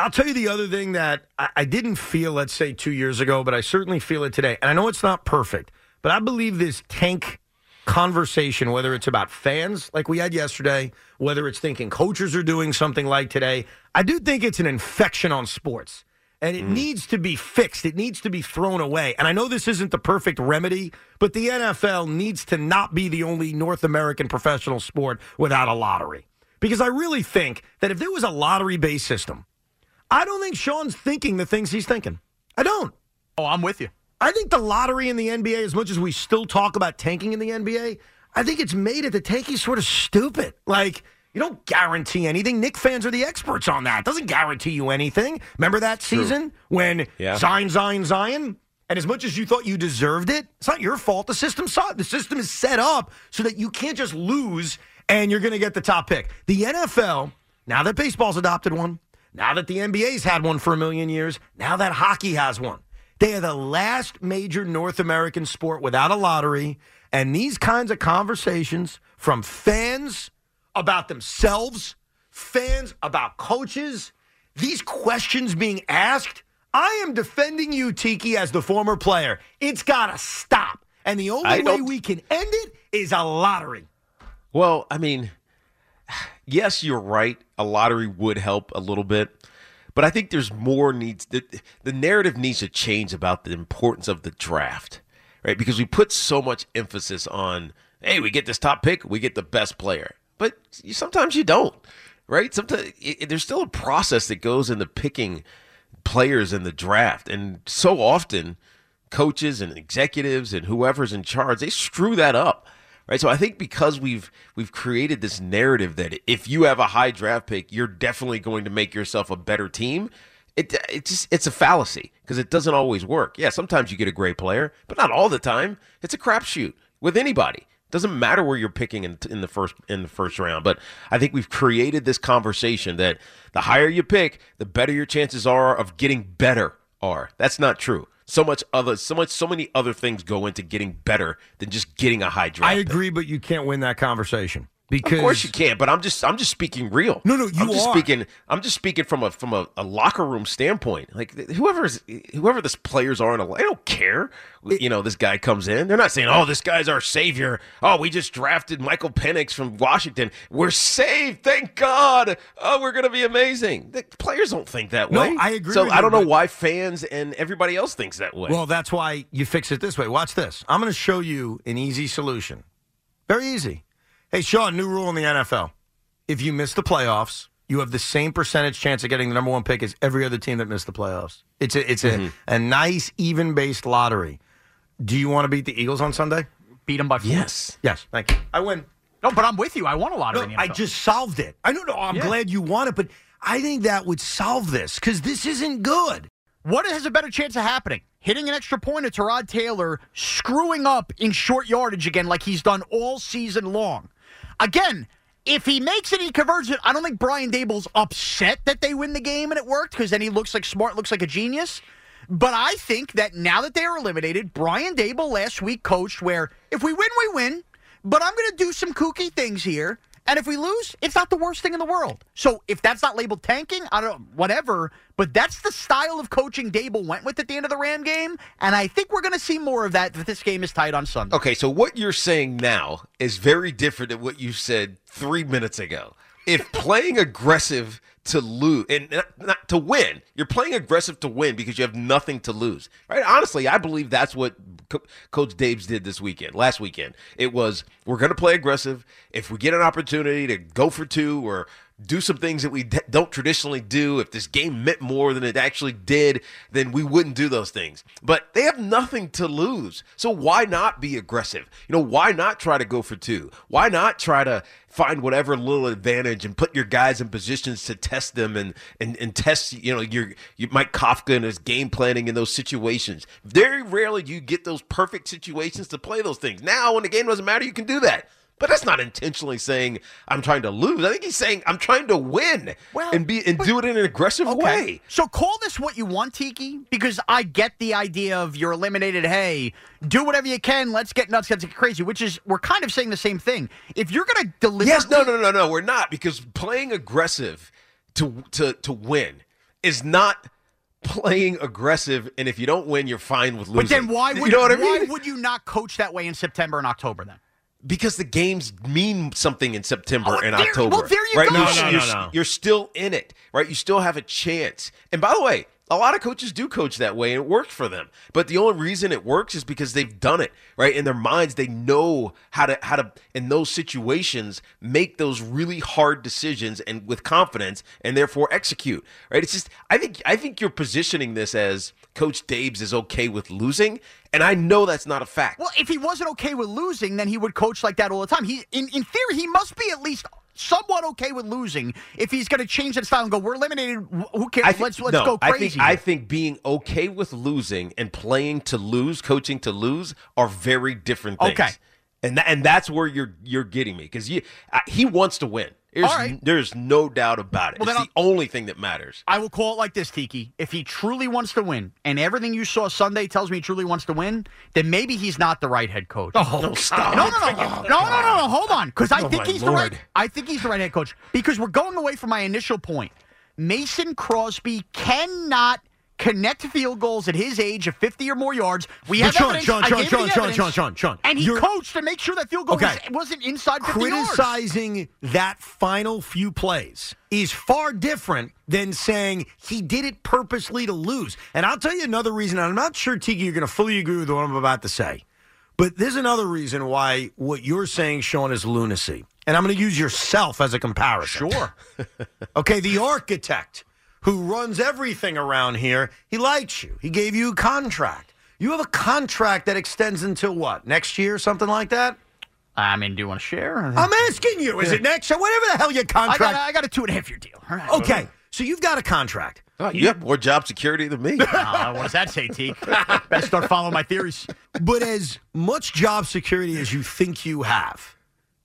I'll tell you the other thing that I, I didn't feel, let's say, two years ago, but I certainly feel it today. And I know it's not perfect, but I believe this tank conversation, whether it's about fans like we had yesterday, whether it's thinking coaches are doing something like today, I do think it's an infection on sports. And it mm. needs to be fixed. It needs to be thrown away. And I know this isn't the perfect remedy, but the NFL needs to not be the only North American professional sport without a lottery. Because I really think that if there was a lottery based system, I don't think Sean's thinking the things he's thinking. I don't. Oh, I'm with you. I think the lottery in the NBA, as much as we still talk about tanking in the NBA, I think it's made it the tanking sort of stupid. Like, you don't guarantee anything. Knick fans are the experts on that. Doesn't guarantee you anything. Remember that season when Yeah. Zion, Zion, Zion? And as much as you thought you deserved it, it's not your fault. The system saw it. The system is set up so that you can't just lose and you're going to get the top pick. The NFL, now that baseball's adopted one, now that the NBA's had one for a million years, now that hockey has one. They are the last major North American sport without a lottery. And these kinds of conversations from fans about themselves, fans about coaches, these questions being asked, I am defending you, Tiki, as the former player. It's got to stop. And the only way we can end it is a lottery. Well, I mean, yes, you're right. A lottery would help a little bit, but I think there's more needs. The, the narrative needs to change about the importance of the draft, right? Because we put so much emphasis on, hey, we get this top pick, we get the best player, but sometimes you don't, right? Sometimes it, there's still a process that goes into picking players in the draft, and so often coaches and executives and whoever's in charge they screw that up right? So i think because we've we've created this narrative that if you have a high draft pick you're definitely going to make yourself a better team it it's just it's a fallacy because it doesn't always work. Yeah sometimes you get a great player but not all the time. It's a crapshoot with anybody. Doesn't matter where you're picking in, in the first in the first round but i think we've created this conversation that the higher you pick the better your chances are of getting better are. That's not true so much other so much so many other things go into getting better than just getting a high draft I pick. agree, but you can't win that conversation. Because Of course you can't, but I'm just I'm just speaking real. No, no, you I'm just are. speaking. I'm just speaking from a from a, a locker room standpoint. Like whoever's whoever this players are in a, I don't care. you know, this guy comes in. They're not saying, "Oh, this guy's our savior." Oh, we just drafted Michael Penix from Washington. We're saved, thank God. Oh, we're gonna be amazing. The players don't think that way. No. I agree So I don't know but- why fans and everybody else thinks that way. Well, that's why you fix it this way. Watch this. I'm going to show you an easy solution. Very easy. Hey, Sean, new rule in the NFL. If you miss the playoffs, you have the same percentage chance of getting the number one pick as every other team that missed the playoffs. It's a it's a, Mm-hmm. a nice even based lottery. Do you want to beat the Eagles on Sunday? Beat them by four. yes. Yes, thank you. I win. No, but I'm with you. I want a lot No, of the I just solved it. I know. No, I'm Yeah. glad you want it, but I think that would solve this because this isn't good. What has a better chance of happening? Hitting an extra point at Tyrod Taylor screwing up in short yardage again like he's done all season long. Again, if he makes it, he converts it. I don't think Brian Daboll's upset that they win the game and it worked because then he looks like smart, looks like a genius. But I think that now that they are eliminated, Brian Daboll last week coached where if we win, we win. But I'm going to do some kooky things here. And if we lose, it's not the worst thing in the world. So if that's not labeled tanking, I don't whatever. But that's the style of coaching Daboll went with at the end of the Ram game, and I think we're going to see more of that if this game is tied on Sunday. Okay, so what you're saying now is very different than what you said three minutes ago. If playing aggressive to lose and not, not to win. You're playing aggressive to win because you have nothing to lose. Right? Honestly, I believe that's what Co- Coach Dabes did this weekend, last weekend. It was we're going to play aggressive. If we get an opportunity to go for two or do some things that we d- don't traditionally do. If this game meant more than it actually did, then we wouldn't do those things. But they have nothing to lose. So why not be aggressive? You know, why not try to go for two? Why not try to find whatever little advantage and put your guys in positions to test them and and, and test, you know, your, your Mike Kafka and his game planning in those situations. Very rarely do you get those perfect situations to play those things. Now, when the game doesn't matter, you can do that. But that's not intentionally saying I'm trying to lose. I think he's saying I'm trying to win Well, and be and but- do it in an aggressive way. So call this what you want, Tiki, because I get the idea of you're eliminated. Hey, do whatever you can. Let's get nuts. Let's get crazy. Which is we're kind of saying the same thing. If you're going to deliver, Yes, no, no, no, no. We're not because playing aggressive to to to win is not playing aggressive. And if you don't win, you're fine with losing. But then why you would know what I why would you not coach that way in September and October then? Because the games mean something in September Oh, and there- October. well, there you right? go. You're, No, no, you're, no, no. you're still in it, right? You still have a chance. And by the way, a lot of coaches do coach that way, and it works for them. But the only reason it works is because they've done it, right? In their minds, they know how to how to in those situations make those really hard decisions and with confidence, and therefore execute, right? It's just I think I think you're positioning this as Coach Dabes is okay with losing, and I know that's not a fact. Well, if he wasn't okay with losing, then he would coach like that all the time. He, in, in theory, he must be at least somewhat okay with losing if he's going to change that style and go, "We're eliminated. Who cares? I think, let's let's no, go I crazy." think, I think being okay with losing and playing to lose, coaching to lose, are very different things. Okay. And tha- and that's where you're you're getting me because you I, he wants to win. There's, All right. there's no doubt about it. Well, it's then the only thing that matters. I will call it like this, Tiki. If he truly wants to win, and everything you saw Sunday tells me he truly wants to win, then maybe he's not the right head coach. Oh, No, stop. No, no, no, no, no, no, no. Hold on, because I Oh, think my he's the right. I think he's the right head coach because we're going away from my initial point. Mason Crosby cannot connect field goals at his age of 50 or more yards. We have Sean, evidence. Sean, Sean, Sean, Sean. Sean, Sean, Sean. And he coached to make sure that field goal Okay. was, wasn't inside 50 yards. criticizing that final few plays is far different than saying he did it purposely to lose. And I'll tell you another reason. and I'm not sure, Tiki, you're going to fully agree with what I'm about to say. But there's another reason why what you're saying, Sean, is lunacy. And I'm going to use yourself as a comparison. Sure. Okay, the architect who runs everything around here, he likes you. He gave you a contract. You have a contract that extends until what? Next year, something like that? I mean, do you want to share? I'm asking you. Is it next year? Whatever the hell your I contract. got, I got a two and a half year deal. All right. okay, so you've got a contract. Oh, you have more job security than me. Uh, what does that say, Teak? Better start following my theories. But as much job security as you think you have,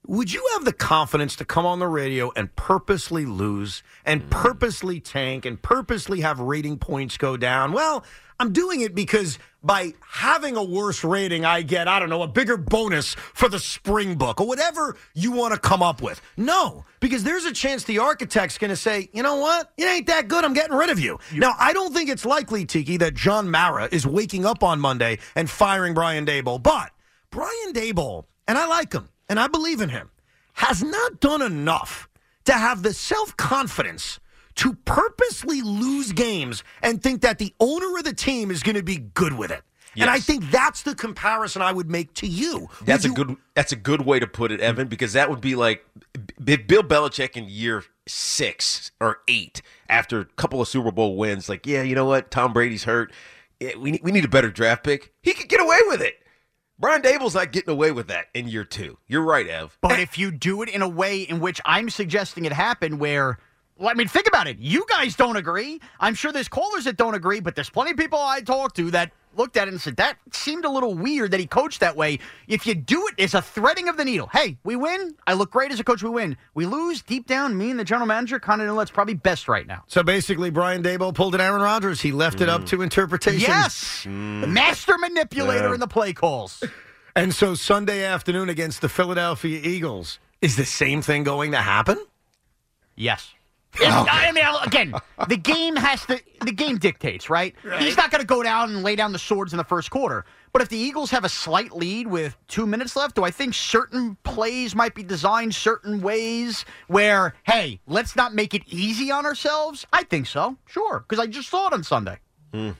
would you have the confidence to come on the radio and purposely lose and mm-hmm. purposely tank and purposely have rating points go down? Well, I'm doing it because by having a worse rating, I get, I don't know, a bigger bonus for the spring book or whatever you want to come up with. No, because there's a chance the architect's going to say, you know what? It ain't that good. I'm getting rid of you. Now, I don't think it's likely, Tiki, that John Mara is waking up on Monday and firing Brian Daboll. But Brian Daboll, and I like him and I believe in him, has not done enough to have the self confidence to purposely lose games and think that the owner of the team is going to be good with it. And I think that's the comparison I would make to you. That's a you- good. That's a good way to put it, Evan, because that would be like Bill Belichick in year six or eight after a couple of Super Bowl wins. Like, yeah, you know what? Tom Brady's hurt. Eh, we we need a better draft pick. He could get away with it. Brian Daboll's not getting away with that in year two. You're right, Ev. But if you do it in a way in which I'm suggesting it happen, where, well, I mean, think about it. You guys don't agree. I'm sure there's callers that don't agree, but there's plenty of people I talk to that looked at it and said, that seemed a little weird that he coached that way. If you do it, it's a threading of the needle. Hey, we win. I look great as a coach. We win. We lose. Deep down, me and the general manager kind of know that's probably best right now. So basically, Brian Daboll pulled an Aaron Rodgers. He left it up mm. to interpretation. Yes. The master manipulator in the play calls. And so Sunday afternoon against the Philadelphia Eagles, is the same thing going to happen? Yes. If- oh. I mean, again, the game has to. The game dictates, right? He's not going to go down and lay down the swords in the first quarter. But if the Eagles have a slight lead with two minutes left, do I think certain plays might be designed certain ways where, hey, let's not make it easy on ourselves? I think so, sure, because I just saw it on Sunday. Hmm.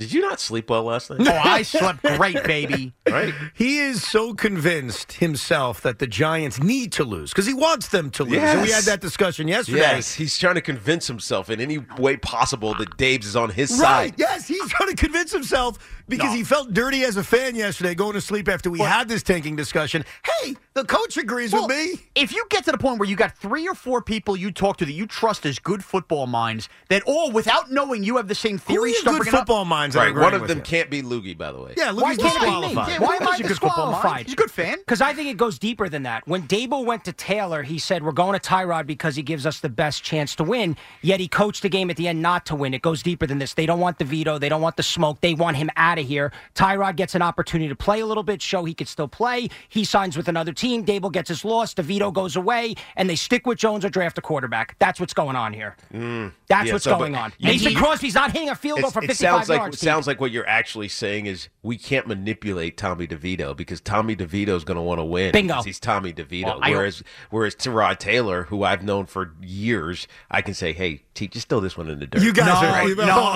Did you not sleep well last night? Oh, I slept great, baby. Right? He is so convinced himself that the Giants need to lose because he wants them to lose. And we had that discussion yesterday. Yes, he's trying to convince himself in any way possible that Dave's is on his Right. side. Yes, he's trying to convince himself because No. he felt dirty as a fan yesterday going to sleep after we had this tanking discussion. Hey, the coach agrees Well, with me. If you get to the point where you got three or four people you talk to that you trust as good football minds, that all without knowing you have the same Who are theory, your start good bringing up- football minds? Right. One of them you? can't be Loogie, by the way. Yeah, look, Why he's can't it be me? disqualified. Yeah, Why why am am I I disqualified? disqualified? He's a good fan. Because I think it goes deeper than that. When Daboll went to Taylor, he said, We're going to Tyrod because he gives us the best chance to win. Yet he coached the game at the end not to win. It goes deeper than this. They don't want DeVito. They don't want the smoke. They want him out of here. Tyrod gets an opportunity to play a little bit, show he could still play. He signs with another team. Daboll gets his loss. DeVito goes away, and they stick with Jones or draft a quarterback. That's what's going on here. That's Mm. Yeah, what's so, going on. you- Mason you- Crosby's not hitting a field goal It's- for it 55 sounds like yards. it sounds like what you're actually saying is we can't manipulate Tommy DeVito because Tommy DeVito is going to want to win. Bingo. He's Tommy DeVito. Well, whereas whereas Tyrod Taylor, who I've known for years, I can say, "Hey, T, just throw this one in the dirt." You guys No, are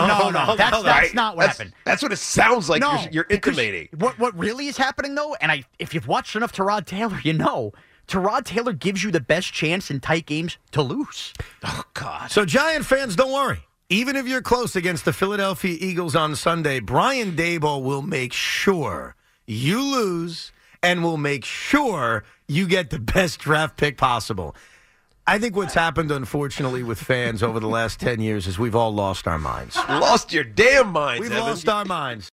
no, no, no. That's, that's not what that's, happened. That's what it sounds like. no, you're, you're intimating. What what really is happening though, and I if you've watched enough Tyrod Taylor, you know. Tyrod Taylor gives you the best chance in tight games to lose. Oh God. So, Giant fans, don't worry. Even if you're close against the Philadelphia Eagles on Sunday, Brian Daboll will make sure you lose and will make sure you get the best draft pick possible. I think what's happened, unfortunately, with fans over the last 10 years is we've all lost our minds. lost your damn minds. We've Evan. lost our minds.